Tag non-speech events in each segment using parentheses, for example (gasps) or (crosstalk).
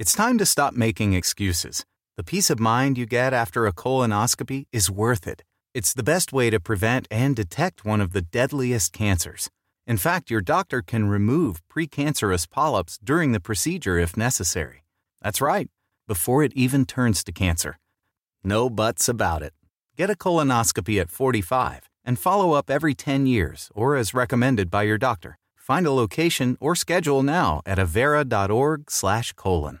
It's time to stop making excuses. The peace of mind you get after a colonoscopy is worth it. It's the best way to prevent and detect one of the deadliest cancers. In fact, your doctor can remove precancerous polyps during the procedure if necessary. That's right, before it even turns to cancer. No buts about it. Get a colonoscopy at 45 and follow up every 10 years or as recommended by your doctor. Find a location or schedule now at avera.org/colon.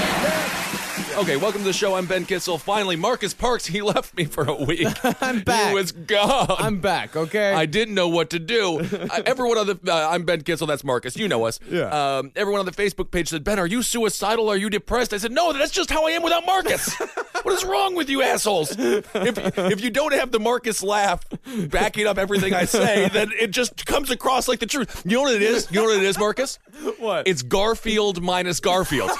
Okay, welcome to the show. I'm Ben Kissel. Finally, Marcus Parks, he (laughs) left me for a week. (laughs) I'm back. He was gone. I'm back, okay? I didn't know what to do. I, (laughs) everyone on the, uh, I'm Ben Kissel, that's Marcus. You know us. Yeah. Um, everyone on the Facebook page said, Ben, are you suicidal? Are you depressed? I said, no, that's just how I am without Marcus. what is wrong with you assholes? If, if you don't have the Marcus laugh backing up everything I say, then it just comes across like the truth. You know what it is? You know what it is, Marcus? What? It's Garfield minus Garfield.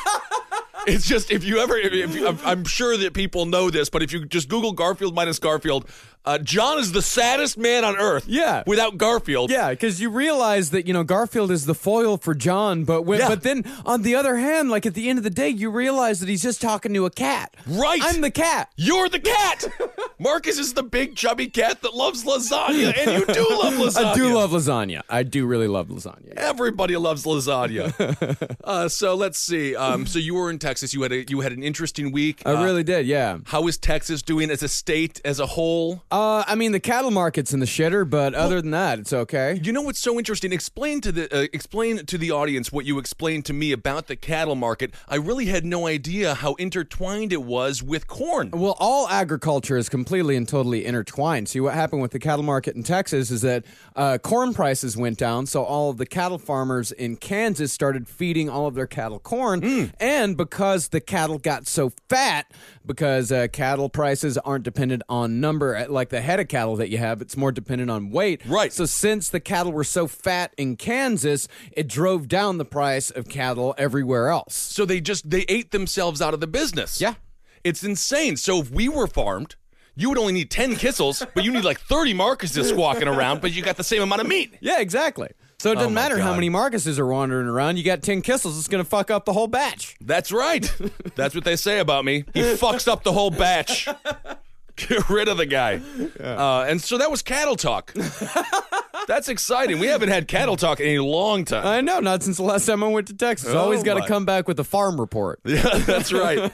It's just if you ever, if, you, I'm sure that people know this, but if you just Google Garfield minus Garfield, uh, John is the saddest man on earth. Yeah. without Garfield. Yeah, because you realize that you know Garfield is the foil for John, but when, Yeah. but then on the other hand, like at the end of the day, you realize that he's just talking to a cat. Right. I'm the cat. You're the cat. (laughs) Marcus is the big chubby cat that loves lasagna, and you do love lasagna. (laughs) I do love lasagna. I do really love lasagna. Everybody loves lasagna. (laughs) uh, so let's see. Um, so you were in Texas. You had a you had an interesting week. I Uh, really did. Yeah. How is Texas doing as a state as a whole? Uh, I mean the cattle market's in the shitter, but other than that, it's okay. You know what's so interesting? Explain to the uh, explain to the audience what you explained to me about the cattle market. I really had no idea how intertwined it was with corn. Well, all agriculture is completely and totally intertwined. See, what happened with the cattle market in Texas is that uh, corn prices went down, so all of the cattle farmers in Kansas started feeding all of their cattle corn. Hmm. And because the cattle got so fat, because uh, cattle prices aren't dependent on number, uh, like the head of cattle that you have, it's more dependent on weight. Right. So since the cattle were so fat in Kansas, it drove down the price of cattle everywhere else. So they just they ate themselves out of the business. Yeah. It's insane. So if we were farmed, you would only need 10 kissels, but you need like 30 Marcuses squawking around, but you got the same amount of meat. Yeah, exactly. So it oh doesn't my matter how many Marcuses are wandering around. You got 10 Kissels, it's going to fuck up the whole batch. That's right. (laughs) That's what they say about me. He fucks up the whole batch. (laughs) Get rid of the guy. Uh, and so that was cattle talk. That's exciting. We haven't had cattle talk in a long time. I know, not since the last time I went to Texas. Oh, Always got to come back with a farm report. (laughs) Yeah, that's right.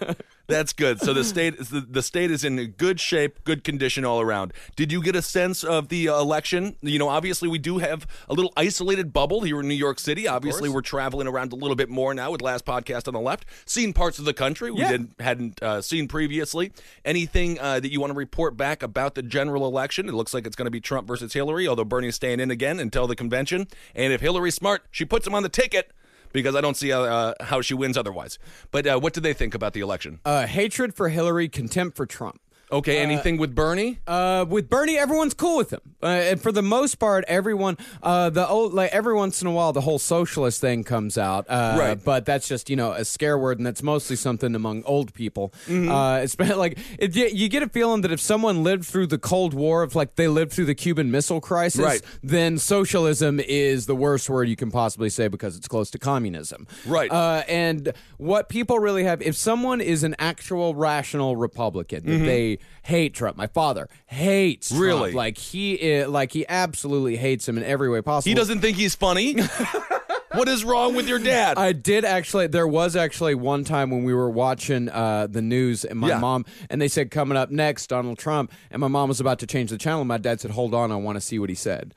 That's good. So the state is the, the state is in good shape, good condition all around. Did you get a sense of the uh, election? You know, obviously we do have a little isolated bubble here in New York City. Obviously, we're traveling around a little bit more now with last podcast on the left, Seen parts of the country we Yeah. didn't hadn't uh, seen previously. Anything uh, that you want to report back about the general election? It looks like it's going to be Trump versus Hillary, although Bernie's staying in again until the convention. And if Hillary's smart, she puts him on the ticket. Because I don't see uh, how she wins otherwise. But uh, what do they think about the election? Uh, hatred for Hillary, contempt for Trump. Okay, anything with Bernie? Uh, with Bernie, everyone's cool with him. Uh, and for the most part, everyone, uh, the old, like every once in a while, the whole socialist thing comes out. Uh, Right. But that's just you know a scare word, and that's mostly something among old people. Mm-hmm. Uh, it's been (laughs) like it, you, you get a feeling that if someone lived through the Cold War, if like they lived through the Cuban Missile Crisis, Right. then socialism is the worst word you can possibly say because it's close to communism. Right. Uh, and what people really have, if someone is an actual rational Republican, that they hate Trump. My father hates Trump. Really? like he is, like he absolutely hates him in every way possible. He doesn't think he's funny? (laughs) what is wrong with your dad? I did actually. There was actually one time when we were watching uh, the news, and my Yeah. mom and they said coming up next Donald Trump, and my mom was about to change the channel. And my dad said, "Hold on, I want to see what he said."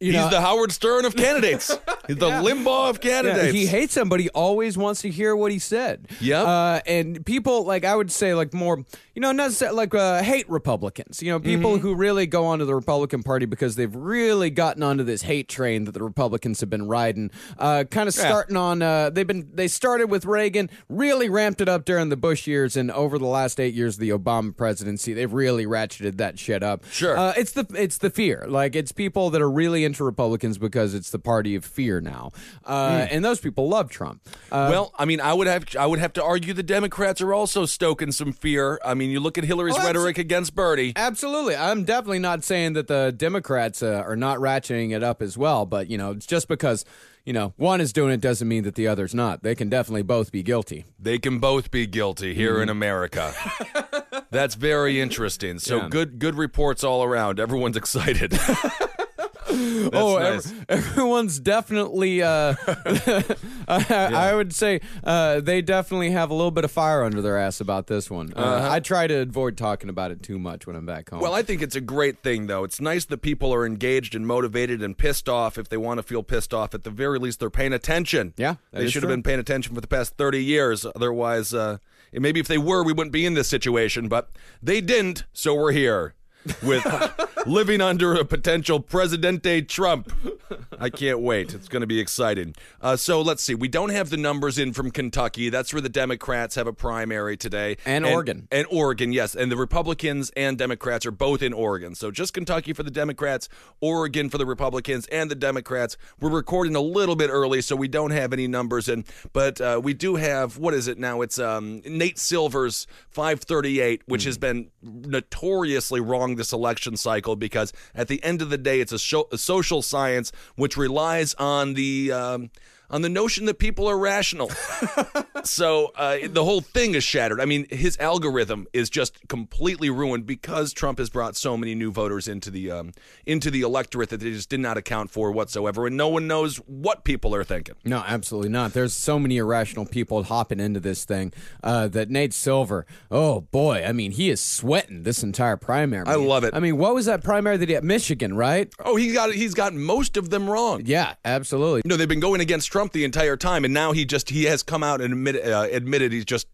He's know- the Howard Stern of candidates. He's the Limbaugh of Yeah, candidates. he hates him, but he always wants to hear what he said. Yeah. Uh, and people like I would say like more, you know, not like uh, hate Republicans. You know, people Mm-hmm. who really go onto the Republican Party because they've really gotten onto this hate train that the Republicans have been riding. Uh, kind of starting on. Uh, they've been they started with Reagan, really ramped it up during the Bush years, and over the last eight years of the Obama presidency, they've really ratcheted that shit up. Sure. Uh, it's the it's the fear. Like it's people that are really into Republicans because it's the party of fear now, uh, and those people love Trump. Uh, well, I mean, I would have I would have to argue the Democrats are also stoking some fear. I mean, you look at Hillary's Oh, rhetoric against Bernie. absolutely, I'm definitely not saying that the Democrats uh, are not ratcheting it up as well. But you know, it's just because you know one is doing it doesn't mean that the other's not. They can definitely both be guilty. They can both be guilty here Mm-hmm. in America. (laughs) That's very interesting. So Yeah. good good reports all around. Everyone's excited. (laughs) Oh, nice. ev- (laughs) everyone's definitely. Uh, (laughs) I, I would say uh, they definitely have a little bit of fire under their ass about this one. Uh, I try to avoid talking about it too much when I'm back home. Well, I think it's a great thing, though. It's nice that people are engaged and motivated and pissed off if they want to feel pissed off. At the very least, they're paying attention. Yeah, they should have been paying attention for the past 30 years. Otherwise, uh, maybe if they were, we wouldn't be in this situation. But they didn't, so we're here with living under a potential Presidente Trump. I can't wait. It's going to be exciting. Uh, so let's see. We don't have the numbers in from Kentucky. That's where the Democrats have a primary today. And Oregon. And Oregon, yes. And the Republicans and Democrats are both in Oregon. So just Kentucky for the Democrats, Oregon for the Republicans and the Democrats. We're recording a little bit early, so we don't have any numbers in. But uh, we do have, what is it now? It's um, Nate Silver's 538, which has been notoriously wrong this election cycle because at the end of the day, it's a, sho- a social science which relies on the. Um, on the notion that people are rational. (laughs) so uh, the whole thing is shattered. I mean, his algorithm is just completely ruined because Trump has brought so many new voters into the um, into the electorate that they just did not account for whatsoever, and no one knows what people are thinking. No, absolutely not. There's so many irrational people hopping into this thing uh, that Nate Silver, oh boy, I mean, he is sweating this entire primary. I love it. I mean, what was that primary that he had? Michigan, right? Oh, he got he's got most of them wrong. Yeah, absolutely. No, they've been going against Trump the entire time, and now he just he has come out and admit, uh, admitted he's just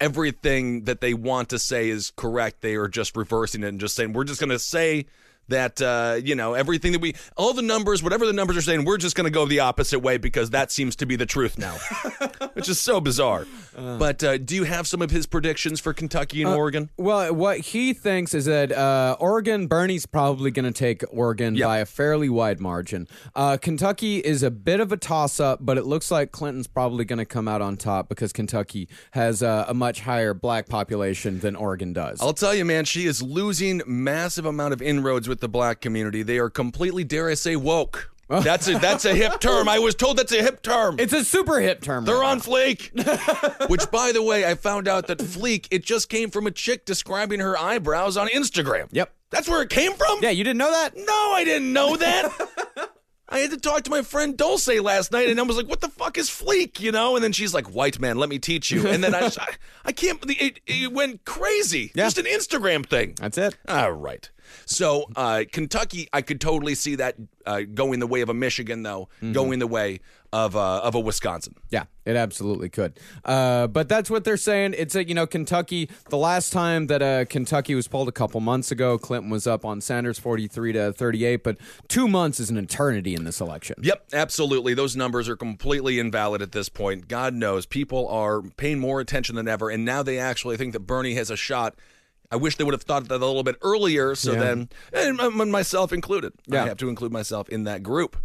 everything that they want to say is correct. They are just reversing it and just saying we're just going to say that uh, you know everything that we all the numbers, whatever the numbers are saying, we're just going to go the opposite way because that seems to be the truth now, (laughs) which is so bizarre. but uh, do you have some of his predictions for Kentucky and Oregon? Well, what he thinks is that uh, Oregon, Bernie's probably going to take Oregon Yeah. by a fairly wide margin. Uh, Kentucky is a bit of a toss up, but it looks like Clinton's probably going to come out on top because Kentucky has uh, a much higher black population than Oregon does. I'll tell you, man, she is losing massive amount of inroads with the black community. They are completely, dare I say, woke. Oh. That's a that's a hip term. I was told that's a hip term. it's a super hip term. They're right on Fleek. (laughs) Which, by the way, I found out that Fleek it just came from a chick describing her eyebrows on Instagram. Yep. That's where it came from. Yeah, you didn't know that? No, I didn't know that. (laughs) I had to talk to my friend Dulce last night, and I was like, "What the fuck is Fleek?" You know, and then she's like, "White man, let me teach you." And then I, (laughs) I, I can't. It, it went crazy. Yeah. Just an Instagram thing. That's it. All right. So uh, Kentucky, I could totally see that uh, going the way of a Michigan, though, Mm-hmm. going the way of uh, of a Wisconsin. Yeah, it absolutely could. Uh, but that's what they're saying. It's a, you know Kentucky. The last time that uh, Kentucky was polled a couple months ago, Clinton was up on Sanders forty three to thirty eight. But two months is an eternity in this election. Yep, absolutely. Those numbers are completely invalid at this point. God knows people are paying more attention than ever, and now they actually think that Bernie has a shot. I wish they would have thought that a little bit earlier. So Yeah. then, and myself included, Yeah. I have to include myself in that group.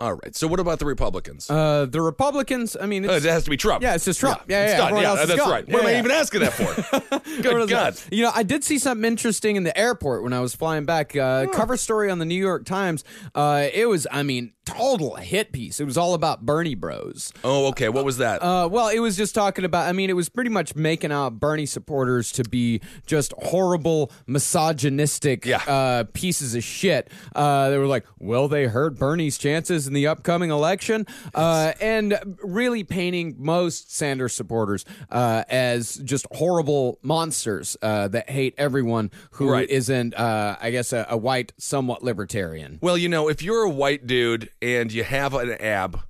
All right. So what about the Republicans? Uh, the Republicans. I mean, Uh, it has to be Trump. Yeah, it's just Trump. Yeah, it's yeah, done. yeah, else that's gone. right. Yeah, what am I even asking that for? (laughs) Good God. You know, I did see something interesting in the airport when I was flying back. Uh, Cover story on the New York Times. Uh, it was, I mean, total hit piece. It was all about Bernie Bros. Oh, okay. What was that? Uh, well, it was just talking about. I mean, it was pretty much making out Bernie supporters to be just horrible misogynistic Yeah. uh, pieces of shit. Uh, they were like, "Will they hurt Bernie's chances in the upcoming election?" Uh, and really painting most Sanders supporters uh, as just horrible monsters uh, that hate everyone who Right. not uh, I guess, a, a white, somewhat libertarian. Well, you know, if you're a white dude and you have an ab,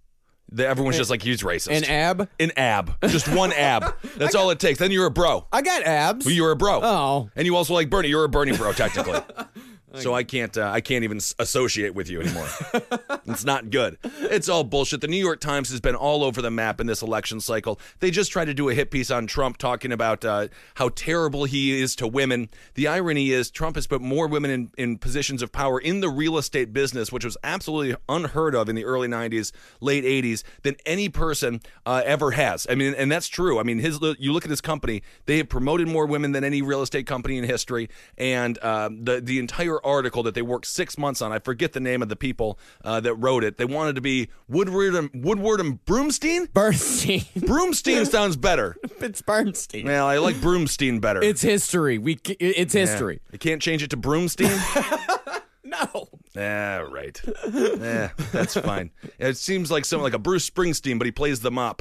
the, everyone's just like, he's racist. An ab? An ab. Just one ab. (laughs) That's all it takes. Then you're a bro. I got abs. Well, you're a bro. Oh. And you also like Bernie. You're a Bernie bro, technically. (laughs) so I can't. Uh, I can't even associate with you anymore. (laughs) it's not good. It's all bullshit. The New York Times has been all over the map in this election cycle. They just tried to do a hit piece on Trump, talking about uh, how terrible he is to women. The irony is Trump has put more women in, in positions of power in the real estate business, which was absolutely unheard of in the early '90s, late '80s, than any person uh, ever has. I mean, and that's true. I mean, his you look at his company; they have promoted more women than any real estate company in history, and um, the the entire article that they worked six months on. I forget the name of the people uh, that wrote it. They wanted to be Woodward and Woodward and Broomstein. Bernstein. (laughs) Broomstein sounds better. (laughs) it's Bernstein. Well, I like Broomstein better. It's history. We. c- It's history. You can't change it to Broomstein. (laughs) No. Ah, right. Eh, that's fine. It seems like something like a Bruce Springsteen, but he plays the mop.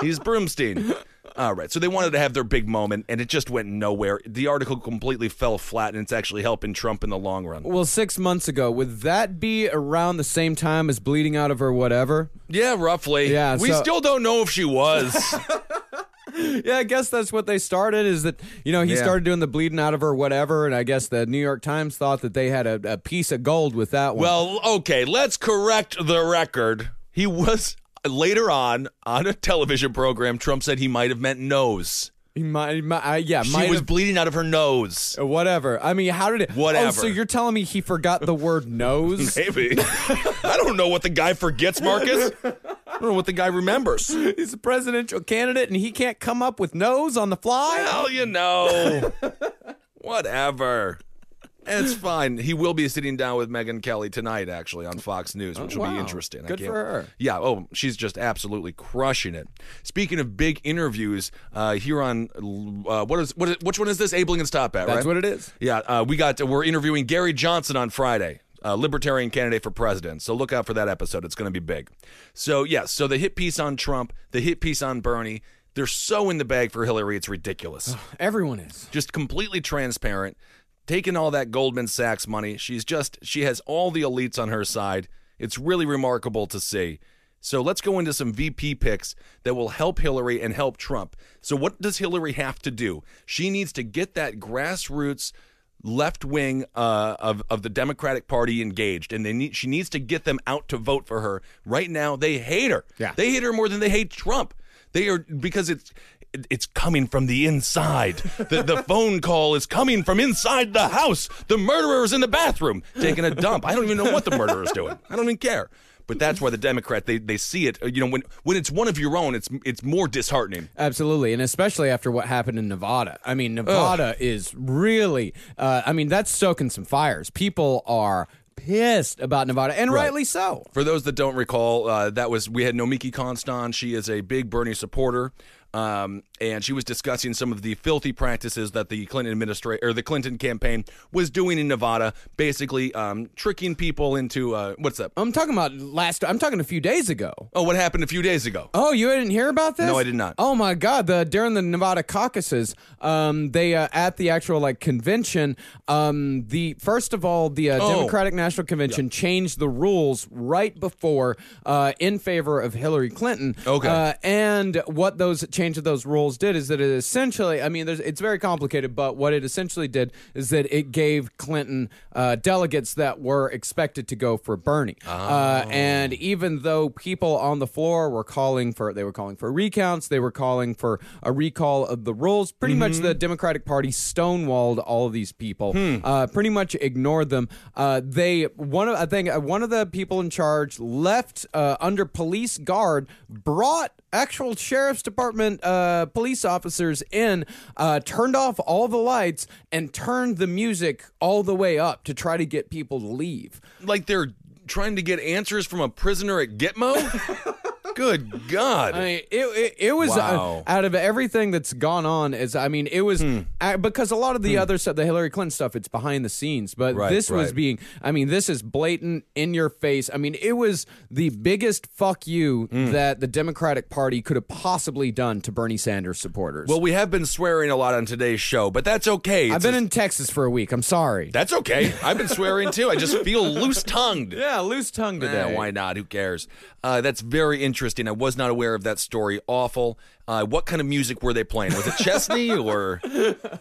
He's Broomstein. All right. So they wanted to have their big moment, and it just went nowhere. The article completely fell flat, and it's actually helping Trump in the long run. Well, six months ago, would that be around the same time as bleeding out of her whatever? Yeah, roughly. Yeah, We so- still don't know if she was. (laughs) (laughs) Yeah, I guess that's what they started. Is that you know he Yeah. started doing the bleeding out of her whatever, and I guess the New York Times thought that they had a, a piece of gold with that one. well, okay. Let's correct the record. He was later on on a television program. Trump said he might have meant nose. he might, he might- uh, yeah, She might was have- bleeding out of her nose. uh, whatever. I mean, how did it? Whatever. Oh, so you're telling me he forgot the word (laughs) nose? Maybe. I don't know what the guy forgets, Marcus. I don't know what the guy remembers. He's a presidential candidate, and he can't come up with nose on the fly. Well, you know. (laughs) Whatever. It's fine. He will be sitting down with Megyn Kelly tonight, actually, on Fox News, which will be wow. interesting. Good for her. Yeah. Oh, she's just absolutely crushing it. Speaking of big interviews, uh, here on uh, what is what? Is, which one is this? Abe Lincoln's Top Hat. That's right? what it is. Yeah, uh, we got we're interviewing Gary Johnson on Friday, uh, libertarian candidate for president. So look out for that episode. It's going to be big. So yes, so the hit piece on Trump, the hit piece on Bernie, they're so in the bag for Hillary. It's ridiculous. Everyone is. just completely transparent, taking all that Goldman Sachs money. She's just she has all the elites on her side. It's really remarkable to see. So let's go into some VP picks that will help Hillary and help Trump. So what does Hillary have to do? She needs to get that grassroots left wing uh, of of the Democratic Party engaged, and they need she needs to get them out to vote for her. Right now, they hate her. Yeah. they hate her more than they hate Trump. They are because it's it's coming from the inside. The the phone call is coming from inside the house. The murderer is in the bathroom taking a dump. I don't even know what the murderer is doing. I don't even care. But that's why the Democrat they, they see it. You know when when it's one of your own, it's it's more disheartening. Absolutely, and especially after what happened in Nevada. I mean, Nevada is really. Uh, I mean, that's stoking some fires. People are pissed about Nevada, and rightly so. For those that don't recall, uh, that was we had Nomiki Konst. She is a big Bernie supporter, um, and she was discussing some of the filthy practices that the Clinton administration or the Clinton campaign was doing in Nevada, basically um, tricking people into uh, what's that? I'm talking about last. I'm talking a few days ago. Oh, what happened a few days ago? Oh, you didn't hear about this? No, I did not. Oh my God! The during the Nevada caucuses, um, they uh, at the actual like convention, um, the first of all, the uh, Oh. Democratic National Convention changed the rules right before uh, in favor of Hillary Clinton. Okay. Uh, and what those change of those rules did is that it essentially, I mean, there's, it's very complicated, but what it essentially did is that it gave Clinton uh, delegates that were expected to go for Bernie. Uh, and even though people on the floor were calling for, they were calling for recounts, they were calling for a recall of the rules. Pretty much the Democratic Party stonewalled all of these people. Uh, pretty much ignored them. Uh, they one of I think uh, one of the people in charge left uh, under police guard, brought actual sheriff's department uh, police officers in, uh, turned off all the lights, and turned the music all the way up to try to get people to leave. Like they're trying to get answers from a prisoner at Gitmo? (laughs) Good God. I mean, it, it, it was Wow. uh, out of everything that's gone on. Is I mean, it was Hmm. uh, because a lot of the other stuff, the Hillary Clinton stuff, it's behind the scenes. But Right, this was right. being, I mean, this is blatant in your face. I mean, it was the biggest fuck you Hmm. that the Democratic Party could have possibly done to Bernie Sanders supporters. well, we have been swearing a lot on today's show, but that's okay. I've been a- in Texas for a week. I'm sorry. That's okay. I've been swearing too. I just feel (laughs) loose tongued. yeah, loose tongue today. Why not? Who cares? Uh, that's very interesting. I was not aware of that story. Awful. Uh, what kind of music were they playing? Was it Chesney (laughs) or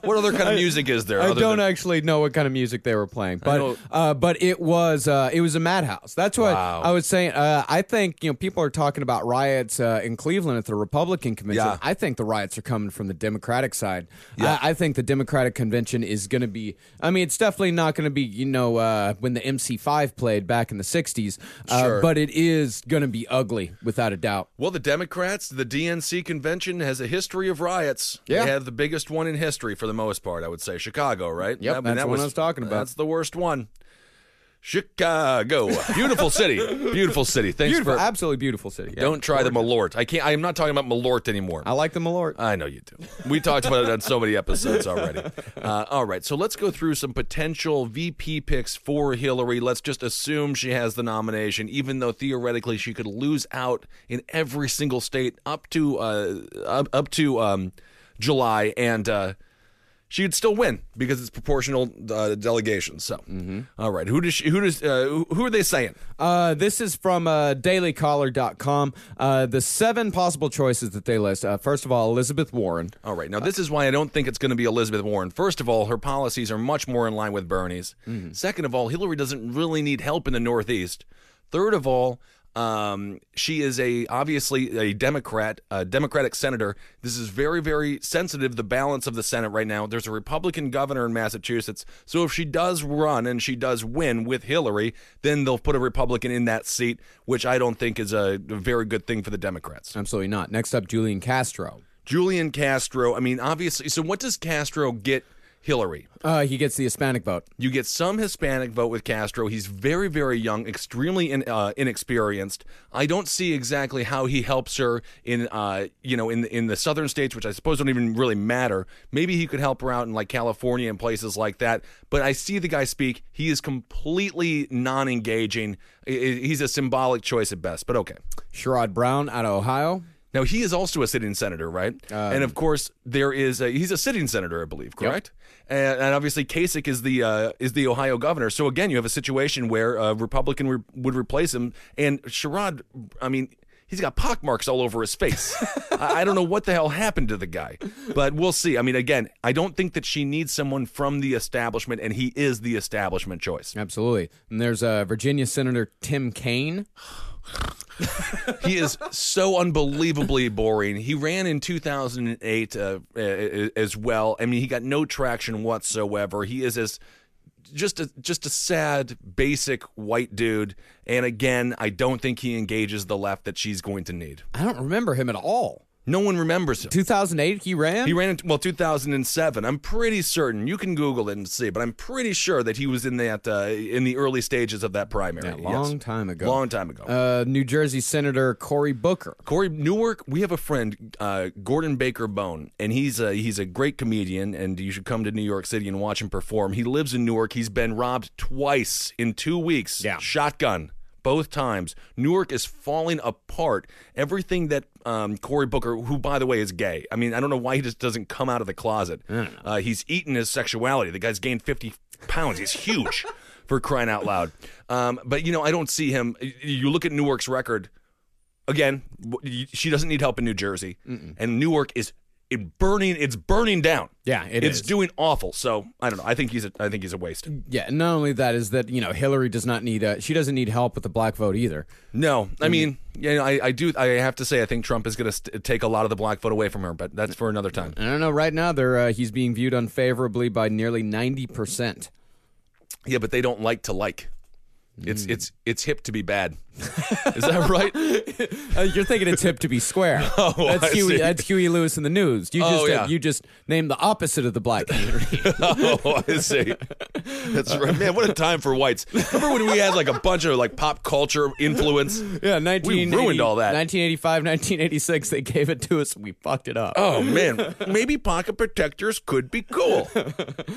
what other kind of music is there? I don't than- actually know what kind of music they were playing, but uh, but it was uh, it was a madhouse. That's what Wow. I was saying. Uh, I think you know people are talking about riots uh, in Cleveland at the Republican convention. Yeah. I think the riots are coming from the Democratic side. Yeah. I, I think the Democratic convention is going to be. I mean, it's definitely not going to be you know uh, when the MC5 played back in the '60s, uh, Sure. but it is going to be ugly without a doubt. Well, the Democrats, the DNC convention has a history of riots. Yeah. They have the biggest one in history for the most part, I would say. Chicago, right? Yep, That- that's that one I was talking about. That's the worst one. Chicago. Beautiful city. (laughs) Beautiful city. Thanks Beautiful, for absolutely beautiful city. Yeah. Don't try the Malort. I can't I am not talking about Malort anymore. I like the Malort. I know you do. We talked about it on so many episodes already. Uh, all right, so let's go through some potential VP picks for Hillary. Let's just assume she has the nomination, even though theoretically she could lose out in every single state up to uh, up, up to um, July, and uh, she could still win because it's proportional uh, delegation. So, all right, who does she, who does uh, who- who are they saying? Uh, this is from uh, dailycaller.com. Uh, the seven possible choices that they list. Uh, first of all, Elizabeth Warren. All right. Now, this is why I don't think it's going to be Elizabeth Warren. First of all, her policies are much more in line with Bernie's. Second of all, Hillary doesn't really need help in the Northeast. Third of all, um, she is a obviously a Democrat, a Democratic senator. This is very, very sensitive. The balance of the Senate right now. There's a Republican governor in Massachusetts, so if she does run and she does win with Hillary, then they'll put a Republican in that seat, which I don't think is a very good thing for the Democrats. Absolutely not. Next up, Julian Castro. Julian Castro. I mean, obviously. So, what does Castro get Hillary? Uh, he gets the Hispanic vote. You get some Hispanic vote with Castro. He's very, very young, extremely in, uh, inexperienced. I don't see exactly how he helps her in, uh, you know, in in the southern states, which I suppose don't even really matter. Maybe he could help her out in like California and places like that. But I see the guy speak. He is completely non-engaging. He's a symbolic choice at best. But okay. Sherrod Brown out of Ohio. Now he is also a sitting senator, right? and of course, there is a, he's a sitting senator, I believe, correct? And, and obviously, Kasich is the uh, is the Ohio governor. So again, you have a situation where a Republican re- would replace him, and Sherrod, I mean. He's got pockmarks all over his face. (laughs) I I don't know what the hell happened to the guy, but we'll see. I mean, again, I don't think that she needs someone from the establishment, and he is the establishment choice. Absolutely. And there's uh, Virginia Senator Tim Kaine. (laughs) he is so unbelievably boring. He ran in 2008 uh, uh, as well. I mean, he got no traction whatsoever. He is as just a just a sad, basic white dude. And again, I don't think he engages the left that she's going to need. I don't remember him at all. No one remembers him. 2008, he ran. He ran in well 2007. I'm pretty certain. You can Google it and see, but I'm pretty sure that he was in that uh, in the early stages of that primary. Yeah, long Yes. time ago. Long time ago. Uh, New Jersey Senator Cory Booker. Cory Newark, we have a friend, uh, Gordon Baker Bone, and he's a, he's a great comedian, and you should come to New York City and watch him perform. He lives in Newark. He's been robbed twice in two weeks. Yeah. Shotgun. Both times. Newark is falling apart. Everything that um, Cory Booker, who, by the way, is gay. I mean, I don't know why he just doesn't come out of the closet. Uh, he's eaten his sexuality. The guy's gained 50 pounds. He's huge (laughs) for crying out loud. Um, but, you know, I don't see him. You look at Newark's record again, she doesn't need help in New Jersey, and Newark is it burning. It's burning down. Yeah, it it's is. doing awful. So I don't know. I think he's a, I think he's a waste. Yeah, and not only that is that you know Hillary does not need a, she doesn't need help with the black vote either. No, I mean, yeah, I, I do. I have to say, I think Trump is going to st- take a lot of the black vote away from her, but that's for another time. I don't know. Right now, they're uh, he's being viewed unfavorably by nearly ninety percent. Yeah, but they don't like to like. It's it's it's hip to be bad. (laughs) Is that right? (laughs) Uh, you're thinking it's hip to be square. (laughs) Oh, that's I Huey. see. That's Huey Lewis and the News. You Oh, just uh, yeah. you just named the opposite of the black community. oh, I see. That's right, man. What a time for whites. Remember when we had like a bunch of like pop culture influence? yeah, 1980 ruined all that. 1985, 1986. They gave it to us. and We fucked it up. Oh man, maybe pocket protectors could be cool.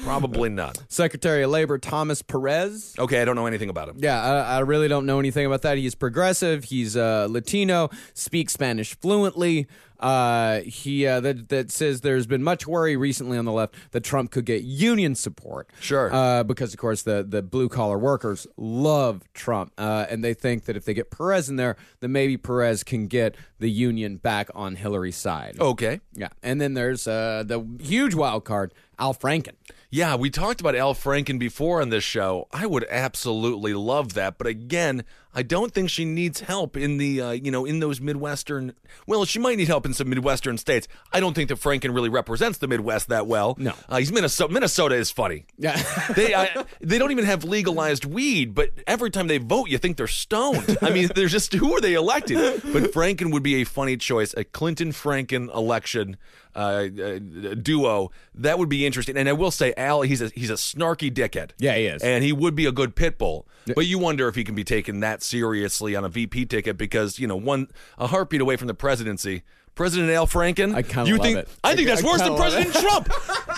Probably not. Secretary of Labor Thomas Perez. Okay, I don't know anything about him. Yeah, I, I really don't know anything about that. He's progressive. He's uh, Latino. Speaks Spanish fluently. Uh, he uh, that that says there's been much worry recently on the left that Trump could get union support. Sure. Uh, because of course the the blue collar workers love Trump, uh, and they think that if they get Perez in there, then maybe Perez can get the union back on Hillary's side. Okay. Yeah, and then there's uh, the huge wild card, Al Franken. Yeah, we talked about Al Franken before on this show. I would absolutely love that, but again, I don't think she needs help in the uh, you know in those midwestern. Well, she might need help in some midwestern states. I don't think that Franken really represents the Midwest that well. No. uh, he's Minnesota. Minnesota is funny. Yeah. (laughs) they I, they don't even have legalized weed, but every time they vote, you think they're stoned. I mean, they're just who are they elected? But Franken would be a funny choice, a Clinton Franken election uh, uh, duo. That would be interesting. And I will say, Al, he's a he's a snarky dickhead. Yeah, he is. and he would be a good pit bull. But you wonder if he can be taken that seriously on a VP ticket because you know one a heartbeat away from the presidency. President Al Franken. I kinda you love think? it. I think I- that's I worse than. President Trump.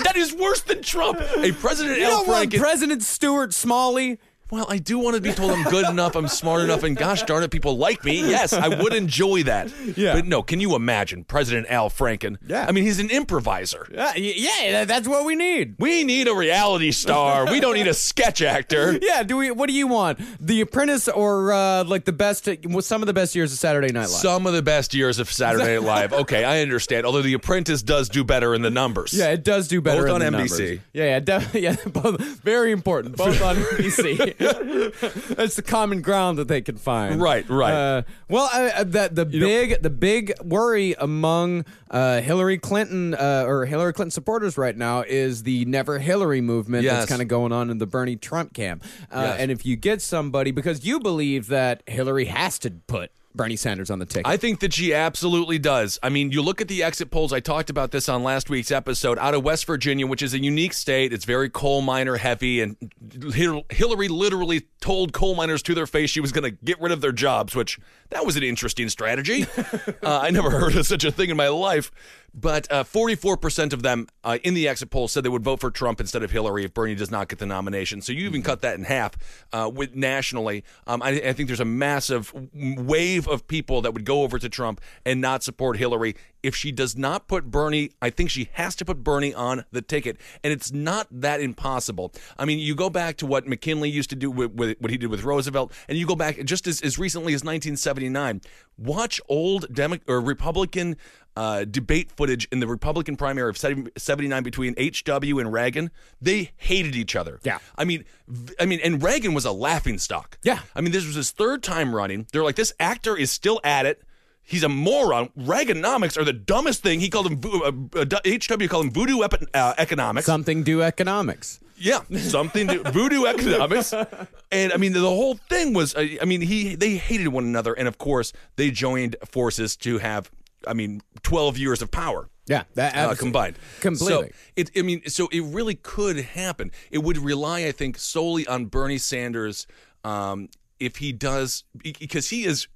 that is worse than Trump. A President You Al Franken. President Stuart Smalley. Well, I do want to be told I'm good enough, I'm smart enough, and gosh darn it, people like me. Yes, I would enjoy that. Yeah. But no, can you imagine President Al Franken? Yeah. I mean, he's an improviser. Yeah, y- yeah, that's what we need. We need a reality star. We don't need a sketch actor. (laughs) Yeah, do we? What do you want? The Apprentice or uh, like the best? Some of the best years of Saturday Night Live. Some of the best years of Saturday Night Live. (laughs) Okay, I understand. Although The Apprentice does do better in the numbers. yeah, it does do better Both in on NBC. numbers. Yeah, yeah, def- (laughs) yeah, both very important. Both on NBC. That's the common ground that they can find. Right, right. Uh, well, uh, uh, that the big the big worry among uh, Hillary Clinton uh, or Hillary Clinton supporters right now is the Never Hillary movement Yes. that's kind of going on in the Bernie Trump camp. Uh, Yes. And if you get somebody because you believe that Hillary has to put Bernie Sanders on the ticket. I think that she absolutely does. I mean, you look at the exit polls. I talked about this on last week's episode out of West Virginia, which is a unique state. It's very coal miner heavy. And Hillary literally told coal miners to their face she was going to get rid of their jobs, which that was an interesting strategy. (laughs) uh, I never heard of such a thing in my life. But uh, 44% of them uh, in the exit poll said they would vote for Trump instead of Hillary if Bernie does not get the nomination. So you even cut that in half uh, with nationally. Um, I, I think there's a massive wave of people that would go over to Trump and not support Hillary. If she does not put Bernie, I think she has to put Bernie on the ticket. And it's not that impossible. I mean, you go back to what McKinley used to do with, with what he did with Roosevelt, and you go back just as, as recently as 1979. Watch old Demo- or Republican uh, debate footage in the Republican primary of 79 between HW and Reagan. They hated each other. Yeah. I mean, I mean, and Reagan was a laughing stock. Yeah. I mean, this was his third time running. They're like, this actor is still at it. He's a moron. Reaganomics are the dumbest thing. He called him, uh, uh, HW called him voodoo epi- uh, economics. Something do economics. Yeah, something to voodoo (laughs) economics, and I mean the whole thing was. uh, I mean he they hated one another, and of course they joined forces to have. I mean, twelve years of power. Yeah, that Uh, combined, Completely. So it, I mean, so it really could happen. It would rely, I think, solely on Bernie Sanders um, if he does, because he is.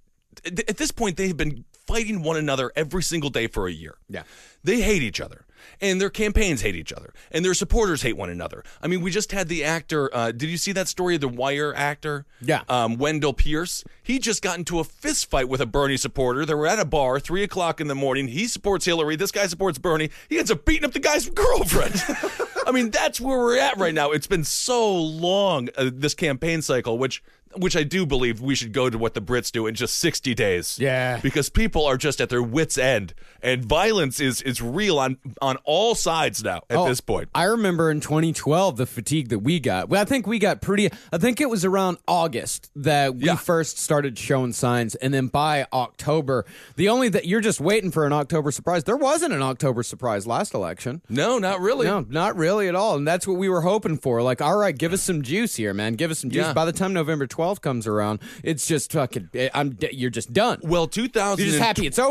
At this point, they have been fighting one another every single day for a year. Yeah. They hate each other, and their campaigns hate each other, and their supporters hate one another. I mean, we just had the actor. Uh, did you see that story of the Wire actor? Yeah. Um, Wendell Pierce. He just got into a fist fight with a Bernie supporter. They were at a bar, three o'clock in the morning. He supports Hillary. This guy supports Bernie. He ends up beating up the guy's (laughs) girlfriend. (laughs) I mean, that's where we're at right now. It's been so long uh, this campaign cycle, which. Which I do believe we should go to what the Brits do in just 60 days. Yeah. Because people are just at their wits' end. And violence is is real on on all sides now at Oh, this point. I remember in 2012 the fatigue that we got. Well, I think we got pretty. I think it was around August that we Yeah. first started showing signs, and then by October, the only that you're just waiting for an October surprise. There wasn't an October surprise last election. No, not really. No, not really at all. And that's what we were hoping for. Like, all right, give us some juice here, man. Give us some juice. Yeah. By the time November 2012 comes around, it's just fucking. Eh, I'm. You're just done. Well, 2000 You're just happy it's over.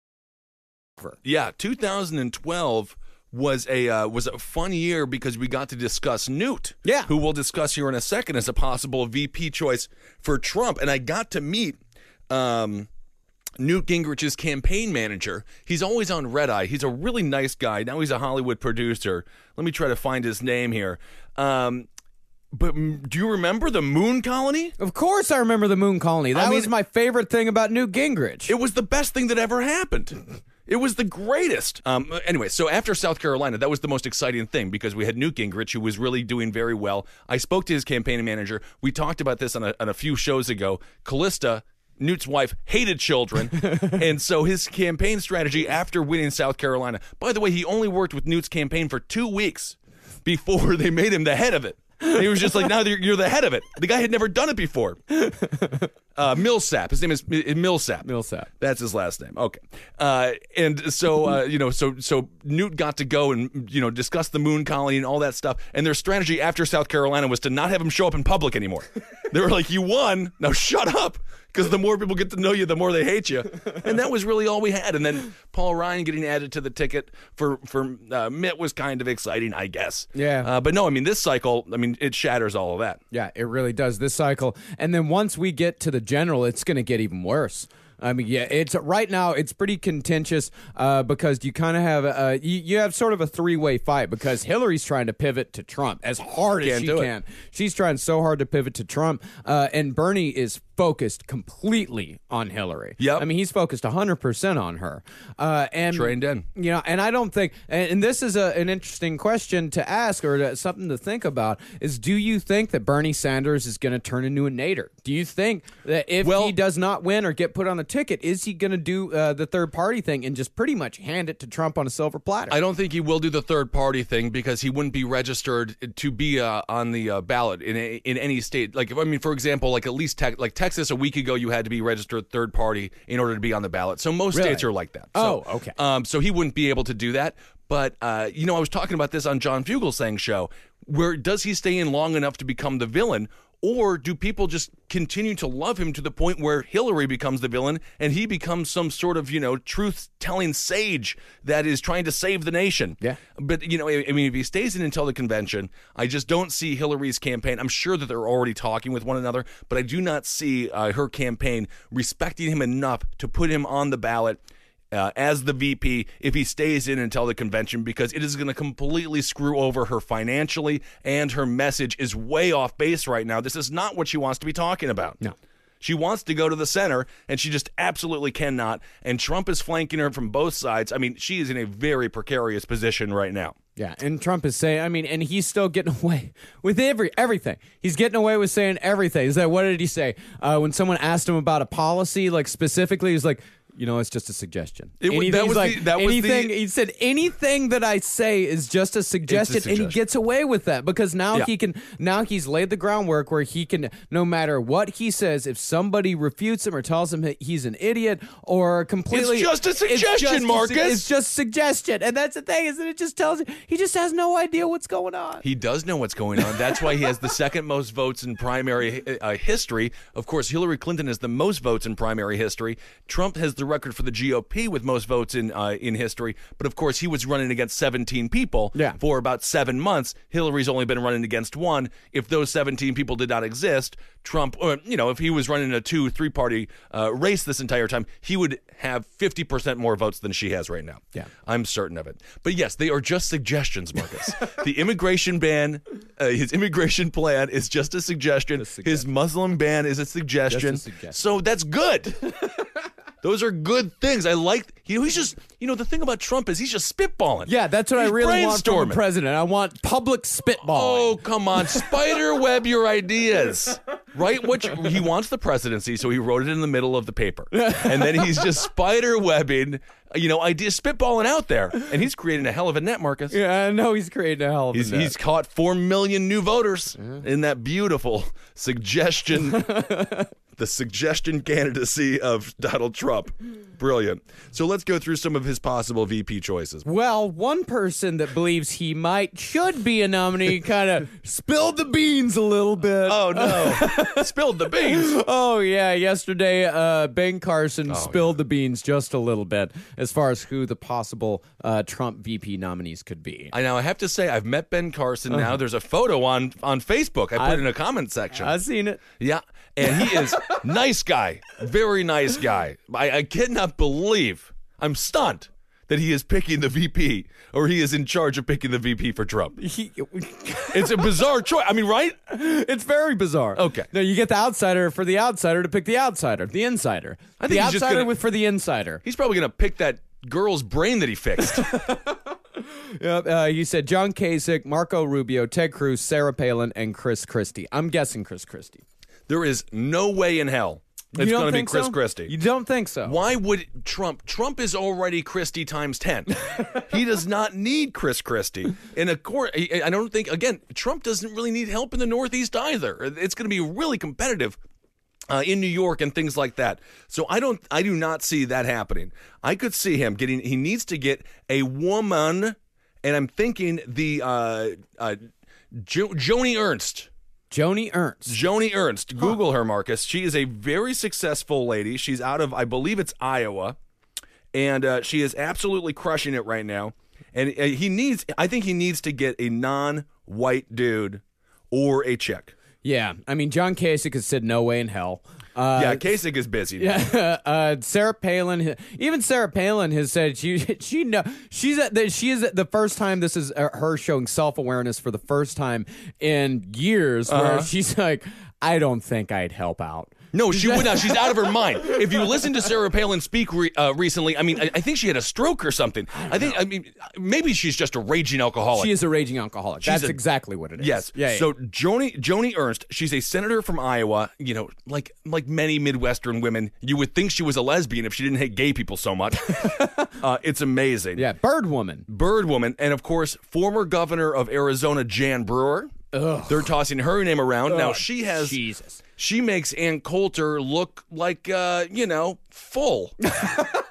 Yeah, 2012 was a uh, was a fun year because we got to discuss Newt. Yeah. who we'll discuss here in a second as a possible VP choice for Trump, and I got to meet. Um, Newt Gingrich's campaign manager. He's always on Red Eye. He's a really nice guy. Now he's a Hollywood producer. Let me try to find his name here. Um, but do you remember the Moon Colony? Of course, I remember the Moon Colony. That I mean- was my favorite thing about Newt Gingrich. It was the best thing that ever happened. It was the greatest. Um, anyway, so after South Carolina, that was the most exciting thing because we had Newt Gingrich, who was really doing very well. I spoke to his campaign manager. We talked about this on a, on a few shows ago. Callista, Newt's wife, hated children. (laughs) and so his campaign strategy after winning South Carolina, by the way, he only worked with Newt's campaign for two weeks before (laughs) they made him the head of it. And he was just like, now you're, you're the head of it. The guy had never done it before. Uh, Millsap. His name is M- Millsap. Millsap. That's his last name. Okay. Uh, and so uh, you know, so so Newt got to go and you know discuss the moon colony and all that stuff. And their strategy after South Carolina was to not have him show up in public anymore. they were like, "You won. Now shut up." Because the more people get to know you, the more they hate you, and that was really all we had. And then Paul Ryan getting added to the ticket for for uh, Mitt was kind of exciting, I guess. Yeah. Uh, but no, I mean this cycle, I mean it shatters all of that. Yeah, it really does this cycle. And then once we get to the general, it's going to get even worse. I mean, yeah, it's right now. It's pretty contentious uh, because you kind of have uh, you, you have sort of a three way fight because Hillary's trying to pivot to Trump as hard as she do it. can. She's trying so hard to pivot to Trump, uh, and Bernie is focused completely on Hillary. Yep. I mean, he's focused 100% on her. Uh, and Trained in. You know, and I don't think, and, and this is a, an interesting question to ask or to, something to think about is do you think that Bernie Sanders is going to turn into a Nader? Do you think that if Well- he does not win or get put on the ticket, is he going to do uh, the third party thing and just pretty much hand it to Trump on a silver platter? I don't think he will do the third party thing because he wouldn't be registered to be uh, on the uh, ballot in a, in any state. Like, if, I mean, for example, like at least tech like Texas a week ago, you had to be registered third party in order to be on the ballot. So most Really? states are like that. So, Oh, okay. Um, so he wouldn't be able to do that. But uh, you know, I was talking about this on John Fugelsang's show. Where does he stay in long enough to become the villain? Or do people just continue to love him to the point where Hillary becomes the villain and he becomes some sort of, you know, truth telling sage that is trying to save the nation? Yeah. But, you know, I I mean, if he stays in until the convention, I just don't see Hillary's campaign. I'm sure that they're already talking with one another, but I do not see uh, her campaign respecting him enough to put him on the ballot uh, as the VP if he stays in until the convention because it is going to completely screw over her financially and her message is way off base right now. This is not what she wants to be talking about. No. She wants to go to the center and she just absolutely cannot. And Trump is flanking her from both sides. I mean, she is in a very precarious position right now. Yeah, and Trump is saying, I mean, and he's still getting (laughs) away with every everything. He's getting away with saying everything. Is that what did he say? Uh, when someone asked him about a policy, like specifically, he's like, you know, it's just a suggestion. It wa- that was like, the- that was the- anything. he said anything that I say is just a suggestion, and suggestion. he gets away with that because now Yeah. he can. Now he's laid the groundwork where he can, no matter what he says, if somebody refutes him or tells him he's an idiot or completely, it's just a suggestion, just a- Marcus. It's just suggestion, and that's the thing is that it just tells you he just has no idea what's going on. He does know what's going on. That's why he has the second most votes in primary uh, history. Of course, Hillary Clinton has the most votes in primary history. Trump has the record for the GOP with most votes in uh, in history. But of course, he was running against 17 people Yeah. for about seven months. Hillary's only been running against one. If those 17 people did not exist, Trump, or, you know, if he was running a two, three party uh, race this entire time, he would have 50% more votes than she has right now. Yeah. I'm certain of it. But yes, they are just suggestions, Marcus. (laughs) the immigration ban, uh, his immigration plan is just a suggestion. His Muslim ban is a suggestion. A suggestion. So that's good. (laughs) Those are good things. I like. You know, he's just. You know, the thing about Trump is he's just spitballing. Yeah, that's what I really want from a president. I want public spitballing. Oh, come on. Spider (laughs) web your ideas. Right? What you- he wants the presidency, so he wrote it in the middle of the paper. And then he's just (laughs) spider webbing, you know, ideas spitballing out there. And he's creating a hell of a net, Marcus. Yeah, I know he's creating a hell of a He's, net. he's caught 4 million new voters in that beautiful suggestion, (laughs) the suggestion candidacy of Donald Trump. Brilliant. So let's go through some of his possible VP choices. Well, one person that believes he might should be a nominee kind of spilled the beans a little bit. Oh, no. (laughs) Spilled the beans. Oh yeah, yesterday uh, Ben Oh, Carson spilled the beans just a little bit as far as who the possible uh, Trump VP nominees could be. I know. I have to say, I've met Ben Carson now. There's a photo on on Facebook. I put Uh-huh. I- in a comment section. I've seen it. yeah, and he is nice guy, very nice guy. I, I cannot believe. I'm stunned that he is picking the VP, or he is in charge of picking the VP for Trump. He, It's a bizarre choice. I mean, right? it's very bizarre. Okay. No, you get the outsider for the outsider to pick the outsider, the insider. I the think just outsider gonna- with for the insider. He's probably gonna pick that girl's brain that he fixed. (laughs) Yep, uh, you said John Kasich, Marco Rubio, Ted Cruz, Sarah Palin, and Chris Christie. I'm guessing Chris Christie. There is no way in hell it's gonna be Chris so? Christie. You don't think so? Why would Trump? Trump is already Christie times 10. (laughs) he does not need Chris Christie. And of course, I I don't think, again, Trump doesn't really need help in the Northeast either. It's going to be really competitive. Uh, in New York and things like that, so I don't, I do not see that happening. I could see him getting. He needs to get a woman, and I'm thinking the uh, uh, jo- Joni Ernst. Joni Ernst. Joni Ernst. Google her, Marcus. She is a very successful lady. She's out of, I believe it's Iowa, and uh, she is absolutely crushing it right now. And uh, he needs, I think he needs to get a non-white dude or a chick. Yeah, I mean John Kasich has said no way in hell. Uh, yeah, Kasich is busy. now. Yeah, (laughs) uh, Sarah Palin. Even Sarah Palin has said she (laughs) she know she's at the, she is the first time this is uh, her showing self awareness for the first time in years, where Uh-huh. she's like, I don't think I'd help out. No, she would (laughs) not. She's out of her mind. If you listen to Sarah Palin speak re- uh, recently, I mean, I, I think she had a stroke or something. I, think, I mean, maybe she's just a raging alcoholic. She is a raging alcoholic. She's That's a- exactly what it is. Yes. Yeah. yeah. So Joni Joni Ernst, she's a senator from Iowa. You know, like like many Midwestern women, you would think she was a lesbian if she didn't hate gay people so much. (laughs) uh, it's amazing. yeah, Bird Woman. Bird woman, and of course, former governor of Arizona, Jan Brewer. They're tossing her name around now. She has Jesus. She makes Ann Coulter look like uh, you know full. (laughs)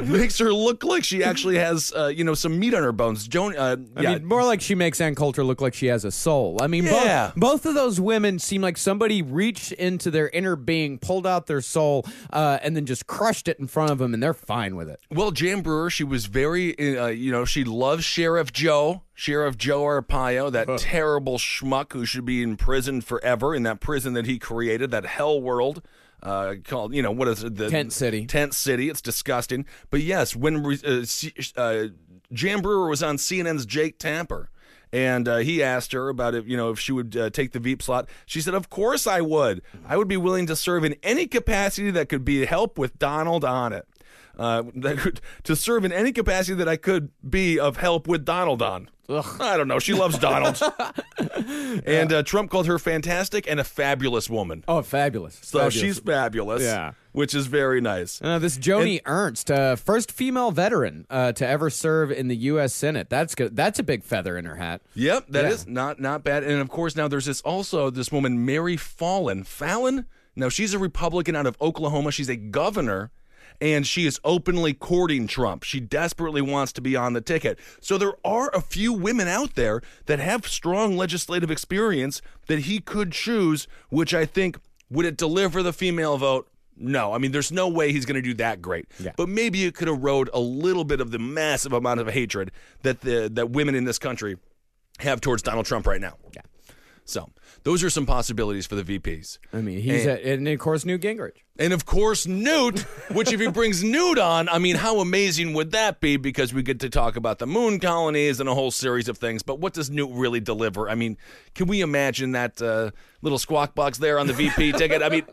(laughs) makes her look like she actually has uh, you know some meat on her bones. Joan, uh, I yeah, mean, more like she makes Ann Coulter look like she has a soul. I mean, Yeah. both, both of those women seem like somebody reached into their inner being, pulled out their soul, uh, and then just crushed it in front of them, and they're fine with it. Well, Jan Brewer, she was very, uh, you know, she loves Sheriff Joe, Sheriff Joe Arpaio, that terrible schmuck who should be in prison forever in that prison that he created, that hell world. Uh, called you know what is it the Tent City. Tent City. It's disgusting. But yes, when re- uh, C- uh, Jan Brewer was on CNN's Jake Tapper, and uh, he asked her about if you know if she would uh, take the Veep slot. She said, "Of course I would. I would be willing to serve in any capacity that could be help with Donald on it." Uh, (laughs) to serve in any capacity that I could be of help with Donald on. I don't know. She loves Donald. (laughs) and uh, Trump called her fantastic and a fabulous woman. Oh, fabulous! So Fabulous. she's fabulous. Yeah. Which is very nice. Uh, this Joni Ernst, uh, first female veteran uh, to ever serve in the U.S. Senate. That's good. That's a big feather in her hat. Yep, that is Yeah. not not bad. And of course, now there's this also this woman Mary Fallin. Fallin. Now she's a Republican out of Oklahoma. She's a governor, and she is openly courting Trump. She desperately wants to be on the ticket. So there are a few women out there that have strong legislative experience that he could choose. Which I think would it deliver the female vote? No, I mean, there's no way he's going to do that great. Yeah. But maybe it could erode a little bit of the massive amount of hatred that the that women in this country have towards Donald Trump right now. Yeah. So those are some possibilities for the VPs. I mean, he's And- at, and of course Newt Gingrich. And of course, Newt, which if he brings (laughs) Newt on, I mean, how amazing would that be? Because we get to talk about the moon colonies and a whole series of things. But what does Newt really deliver? I mean, can we imagine that uh, little squawk box there on the VP ticket? I mean,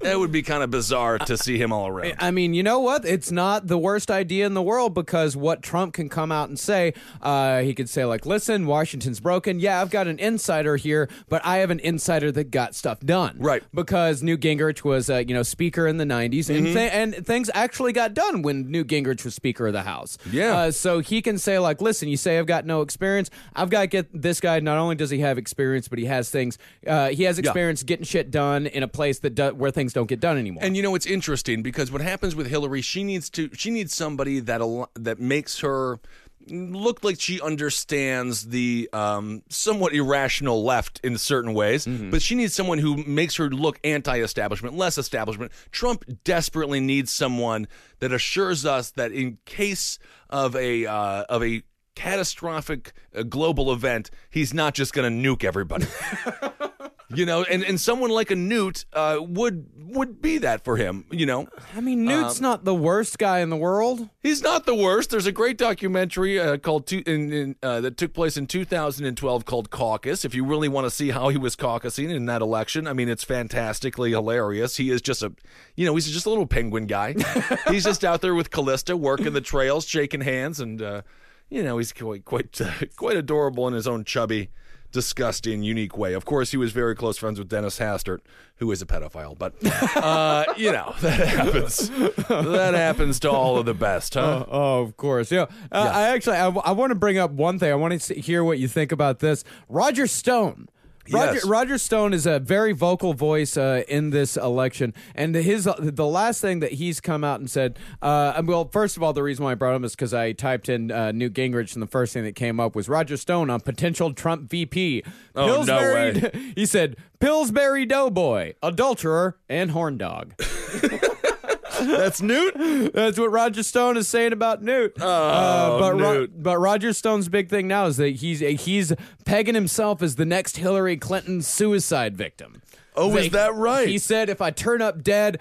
that would be kind of bizarre to see him all around. I mean, you know what? It's not the worst idea in the world because what Trump can come out and say, uh, he could say, like, listen, Washington's broken. Yeah, I've got an insider here, but I have an insider that got stuff done. Right. Because Newt Gingrich was, uh, you know, speaker in the 90s, Mm-hmm. and, th- and things actually got done when Newt Gingrich was speaker of the House. Yeah. Uh, so he can say, like, listen, you say I've got no experience. I've got to get this guy. Not only does he have experience, but he has things, uh, he has experience getting shit done in a place that do- where things don't get done anymore. And you know it's interesting because what happens with Hillary, she needs to she needs somebody that al- that makes her look like she understands the um, somewhat irrational left in certain ways, but she needs someone who makes her look anti-establishment, less establishment. Trump desperately needs someone that assures us that in case of a uh, of a catastrophic uh, global event, he's not just going to nuke everybody. (laughs) You know, and, and someone like a Newt uh, would would be that for him. You know, I mean, Newt's Um, not the worst guy in the world. he's not the worst. There's a great documentary uh, called two, in, in, uh, that took place in 2012 called Caucus. If you really want to see how he was caucusing in that election, I mean, it's fantastically hilarious. He is just a, you know, he's just a little penguin guy. (laughs) he's just out there with Callista, working the trails, shaking hands, and uh, you know, he's quite quite uh, quite adorable in his own chubby. Disgusting, unique way. Of course, he was very close friends with Dennis Hastert, who is a pedophile. But uh, (laughs) you know that happens. that happens to all of the best, huh? Oh, of course. Yeah. Uh, I actually, I, want to bring up one thing. I want to hear what you think about this. Roger Stone. Roger, Yes. Roger Stone is a very vocal voice uh, in this election, and his the last thing that he's come out and said. Uh, well, first of all, the reason why I brought him is because I typed in uh, Newt Gingrich, and the first thing that came up was Roger Stone on potential Trump VP. Oh, no way. (laughs) he said Pillsbury Doughboy, adulterer, and horn dog. (laughs) That's Newt. That's what Roger Stone is saying about Newt. Oh, uh, but Ro- but Roger Stone's big thing now is that he's he's pegging himself as the next Hillary Clinton suicide victim. Oh, is that right? He said, "If I turn up dead,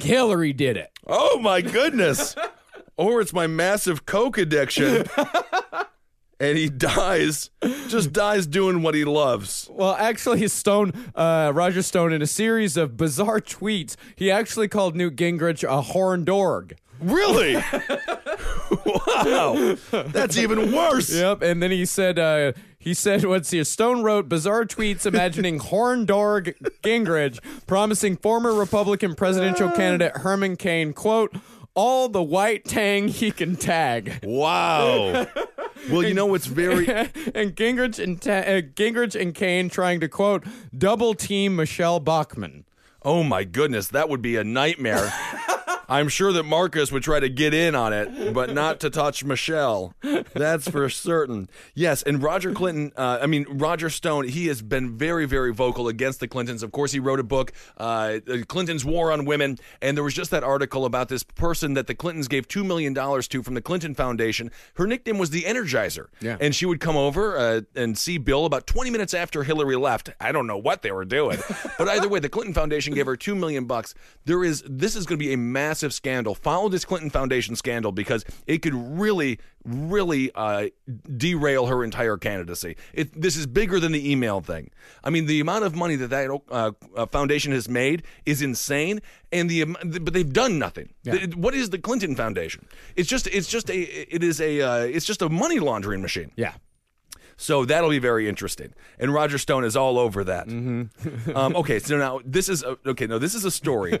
Hillary did it." Oh my goodness. or it's my massive coke addiction. (laughs) and he (laughs) dies, just dies doing what he loves. Well, actually, Stone, uh, Roger Stone, in a series of bizarre tweets, he actually called Newt Gingrich a horn dorg. Really? (laughs) wow. That's even worse. Yep, and then he said, uh, he said, what's here? Stone wrote bizarre tweets imagining horn dorg Gingrich promising former Republican presidential (laughs) candidate Herman Cain, quote, all the white tang he can tag. Wow. Well, you know what's very (laughs) and Gingrich and Ta- uh, Gingrich and Cain trying to quote double team Michele Bachmann. Oh my goodness, that would be a nightmare. (laughs) I'm sure that Marcus would try to get in on it, but not to touch Michelle. That's for certain. Yes, and Roger Clinton, uh, I mean, Roger Stone, he has been very, very vocal against the Clintons. Of course, he wrote a book, uh, Clinton's War on Women, and there was just that article about this person that the Clintons gave $2 million to from the Clinton Foundation. Her nickname was the Energizer. Yeah. And she would come over uh, and see Bill about 20 minutes after Hillary left. I don't know what they were doing, (laughs) but either way, the Clinton Foundation gave her two million bucks. There is this is going to be a massive scandal. Follow this Clinton Foundation scandal because it could really, really uh, derail her entire candidacy. It, this is bigger than the email thing. I mean, the amount of money that that uh, uh, foundation has made is insane, and the but they've done nothing. Th- What is the Clinton Foundation? It's just it's just a it is a uh, it's just a money laundering machine. Yeah. So that'll be very interesting. And Roger Stone is all over that. Mm-hmm. um, okay, so now this is a, okay. No, this is a story.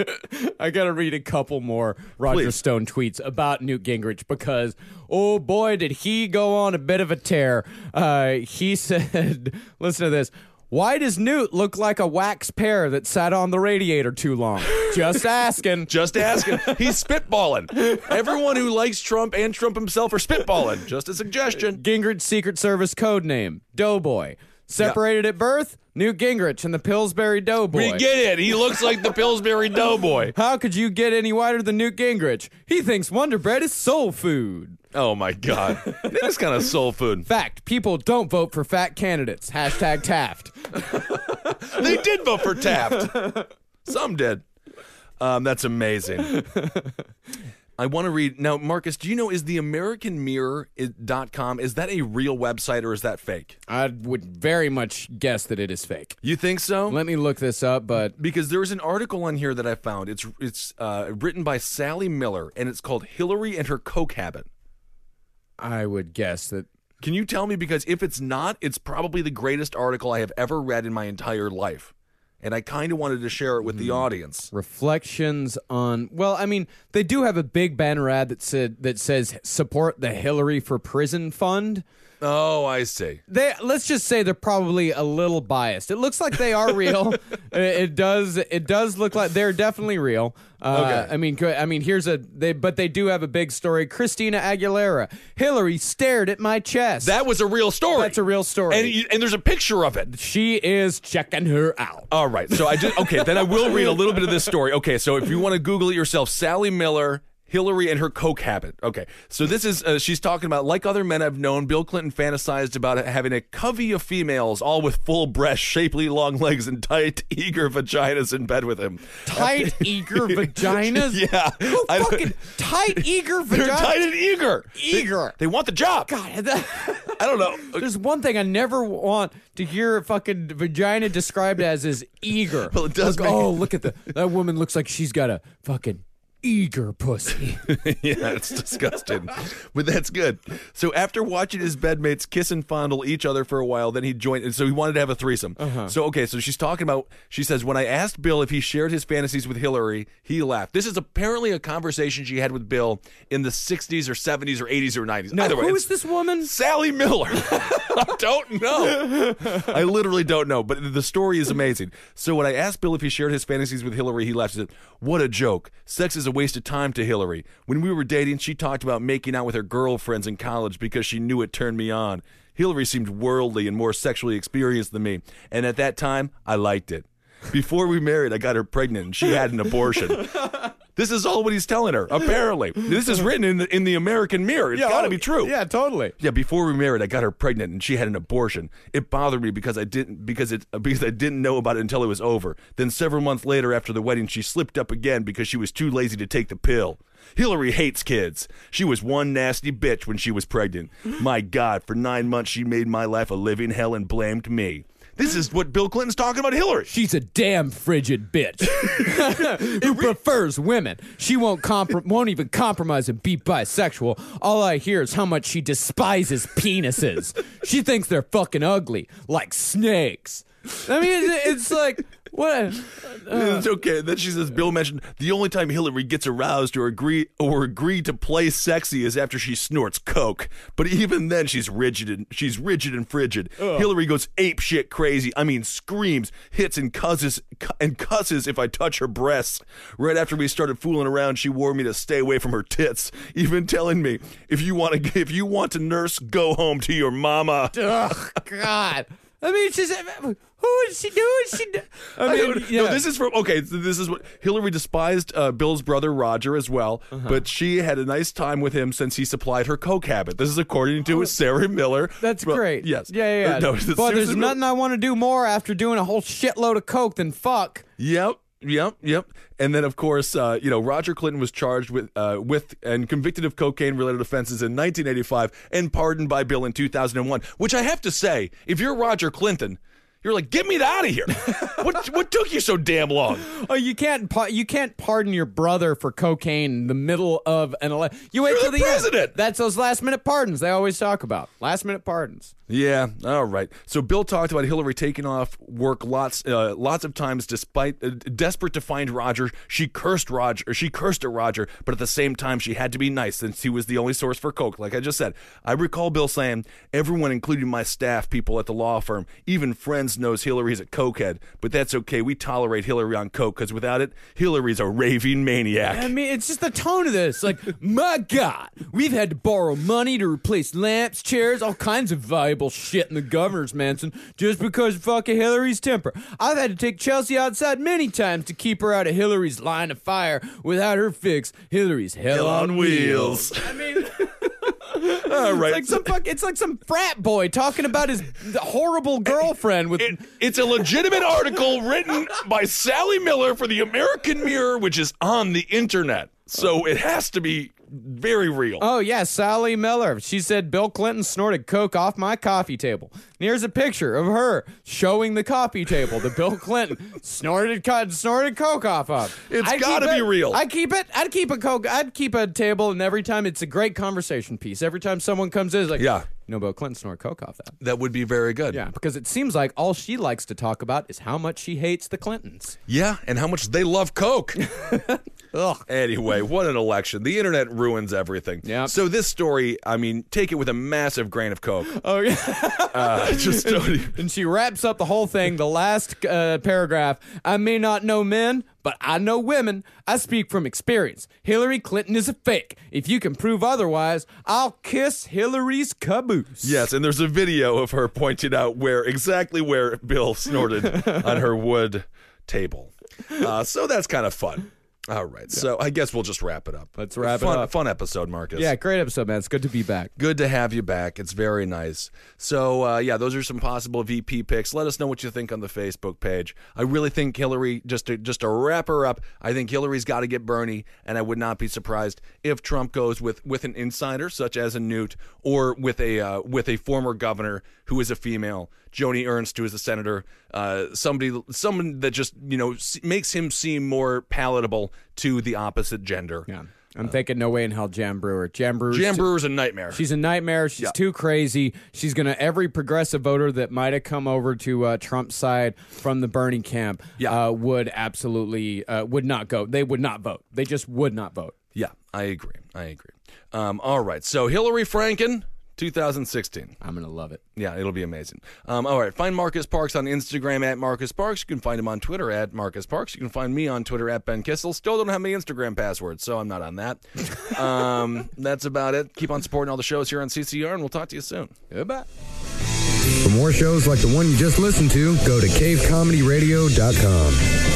(laughs) I got to read a couple more Roger Please. Stone tweets about Newt Gingrich because, oh boy, did he go on a bit of a tear. Uh, he (laughs) said, listen to this. Why does Newt look like a wax pear that sat on the radiator too long? Just asking. (laughs) Just asking. He's spitballing. Everyone who likes Trump and Trump himself are spitballing. Just a suggestion. Gingrich Secret Service code name, Doughboy. Separated at birth, Newt Gingrich and the Pillsbury Doughboy. We get it. He looks like the Pillsbury Doughboy. How could you get any whiter than Newt Gingrich? He thinks Wonder Bread is soul food. Oh my God. It is kind of soul food. Fact: People don't vote for fat candidates. Hashtag Taft. (laughs) They did vote for Taft. Some did. Um, that's amazing. (laughs) I want to read now, Marcus. Do you know is the American Mirror dot com is that a real website or is that fake? I would very much guess that it is fake. You think so? Let me look this up, but because there was an article on here that I found. It's it's uh, written by Sally Miller and it's called Hillary and Her Coke Habit. I would guess that. Can you tell me because if it's not, it's probably the greatest article I have ever read in my entire life. And I kind of wanted to share it with the hmm. audience. Reflections on well, I mean, they do have a big banner ad that said that says support the Hillary for Prison Fund. Oh, I see. They let's just say they're probably a little biased. It looks like they are real. (laughs) it, it does. It does look like they're definitely real. Uh, Okay. I mean, I mean, here's a they, but they do have a big story. Christina Aguilera, Hillary stared at my chest. That was a real story. That's a real story. and you, and there's a picture of it. she is checking her out. All right. So I just okay. Then I will read a little bit of this story. Okay. So if you want to Google it yourself, Sally Miller. Hillary and her coke habit. Okay, so this is uh, she's talking about like other men I've known. Bill Clinton fantasized about having a covey of females, all with full breasts, shapely long legs, and tight, (laughs) eager vaginas in bed with him. Tight, (laughs) eager vaginas. (laughs) Yeah, Who I fucking tight, eager They're vaginas? tight and eager. Eager. They, want the job. God, that- I don't know. There's one thing I never want to hear a fucking vagina described as is eager. Well, it does make- oh, look at the that woman looks like she's got a fucking eager pussy. (laughs) yeah, it's disgusting. but that's good. So after watching his bedmates kiss and fondle each other for a while, then he joined. And so he wanted to have a threesome. Uh-huh. So okay, so she's talking about. She says, when I asked Bill if he shared his fantasies with Hillary, he laughed. This is apparently a conversation she had with Bill in the '60s or '70s or '80s or '90s. Now, Either way, who is this woman? Sally Miller. (laughs) I don't know. I literally don't know, but the story is amazing. So when I asked Bill if he shared his fantasies with Hillary, he laughed and said, "What a joke! Sex is a waste of time to Hillary. When we were dating, she talked about making out with her girlfriends in college because she knew it turned me on. Hillary seemed worldly and more sexually experienced than me, and at that time, I liked it. Before we married, I got her pregnant, and she had an abortion." (laughs) This is all what he's telling her. Apparently, (laughs) this is written in the in the American Mirror. It's got to oh, be true. Yeah, totally. Yeah, before we married, I got her pregnant and she had an abortion. It bothered me because I didn't because it because I didn't know about it until it was over. Then several months later after the wedding, she slipped up again because she was too lazy to take the pill. Hillary hates kids. She was one nasty bitch when she was pregnant. (gasps) My God, for nine months she made my life a living hell and blamed me. This is what Bill Clinton's talking about Hillary. She's a damn frigid bitch (laughs) (laughs) who prefers women. She won't comprom- won't even compromise and be bisexual. All I hear is how much she despises penises. She thinks they're fucking ugly, like snakes. I mean, it's, it's like what? (laughs) it's okay. Then she says Bill mentioned the only time Hillary gets aroused or agree or agree to play sexy is after she snorts coke. But even then, she's rigid and she's rigid and frigid. Hillary goes ape shit crazy. I mean, screams, hits, and cusses and cusses if I touch her breasts. Right after we started fooling around, she warned me to stay away from her tits, even telling me if you want to if you want to nurse, go home to your mama. Ugh, God. I mean, she's who is she? doing? she? I I mean, yeah. No, this is from okay. This is what Hillary despised uh, Bill's brother Roger as well, Uh-huh. but she had a nice time with him since he supplied her coke habit. This is according to Sarah Miller. Oh, That's Well, great. Yes. Yeah, yeah. yeah. Uh, (laughs) no, seriously, there's nothing I want to do more after doing a whole shitload of coke than fuck. Yep. Yep, yep, and then of course, uh, you know, Roger Clinton was charged with, uh, with and convicted of cocaine-related offenses in 1985 and pardoned by Bill in 2001. Which I have to say, if you're Roger Clinton, you're like, get me out of here. (laughs) what what took you so damn long? Oh, you can't pa- you can't pardon your brother for cocaine in the middle of an election. You wait You're till the the, president. end. That's those last minute pardons they always talk about. Last minute pardons. Yeah, all right. So Bill talked about Hillary taking off work lots, uh, lots of times, despite uh, desperate to find Roger. She cursed Roger, or she cursed at Roger, but at the same time, she had to be nice since he was the only source for coke. Like I just said, I recall Bill saying, "Everyone, including my staff, people at the law firm, even friends Knows Hillary's a cokehead, but that's okay. We tolerate Hillary on coke because without it, Hillary's a raving maniac. I mean, it's just the tone of this. Like, (laughs) my God, we've had to borrow money to replace lamps, chairs, all kinds of valuable shit in the governor's mansion just because of fucking Hillary's temper. I've had to take Chelsea outside many times to keep her out of Hillary's line of fire. Without her fix, Hillary's hell, Hell on wheels. I mean. All right. It's like some fuck, it's like some frat boy talking about his horrible girlfriend with It, it's a legitimate article written by Sally Miller for the American Mirror, which is on the internet. So it has to be very real. Oh yeah, Sally Miller. She said Bill Clinton snorted coke off my coffee table. And here's a picture of her showing the coffee table that Bill Clinton snorted co- snorted coke off of. It's I'd gotta be real. I'd keep it. I'd keep a coke. I'd keep a table, and every time it's a great conversation piece. Every time someone comes in, it's like, Yeah. you know, Bill Clinton snorted coke off that. that would be very good. Yeah, because it seems like all she likes to talk about is how much she hates the Clintons. Yeah, and how much they love Coke. (laughs) Ugh. Anyway, what an election. The internet ruins everything. Yeah. So this story, I mean, take it with a massive grain of Coke. (laughs) Oh yeah. Uh, just don't even- (laughs) And she wraps up the whole thing. The last uh, paragraph I may not know men, but I know women. I speak from experience. Hillary Clinton is a fake. If you can prove otherwise, I'll kiss Hillary's caboose. Yes, and there's a video of her pointing out where exactly where Bill snorted (laughs) on her wood table. Uh, so that's kind of fun. All right, so I guess we'll just wrap it up. Let's wrap it fun, up. Fun episode, Marcus. Yeah, great episode, man. It's good to be back. Good to have you back. It's very nice. So, uh, yeah, those are some possible VP picks. Let us know what you think on the Facebook page. I really think Hillary, just to just to wrap her up, I think Hillary's got to get Bernie, and I would not be surprised if Trump goes with with an insider such as a Newt or with a uh, with a former governor who is a female, Joni Ernst, who is a senator, uh, somebody someone that just you know makes him seem more palatable to the opposite gender. Yeah. I'm thinking no way in hell Jan Brewer. Jan Brewer. Jan Brewer's a nightmare. She's a nightmare. She's Yeah. too crazy. She's gonna every progressive voter that might have come over to uh, Trump's side from the Bernie camp Yeah. uh, would absolutely uh, would not go. They would not vote. They just would not vote. Yeah, I agree. I agree. Um, all right. So Hillary Franken, 2016. I'm gonna love it. Yeah, it'll be amazing. Um, all right. Find Marcus Parks on Instagram at Marcus Parks. You can find him on Twitter at Marcus Parks. You can find me on Twitter at Ben Kissel. Still don't have my Instagram password, so I'm not on that. (laughs) um, that's about it. Keep on supporting all the shows here on CCR, and we'll talk to you soon. Goodbye. For more shows like the one you just listened to, go to cavecomedyradio.com.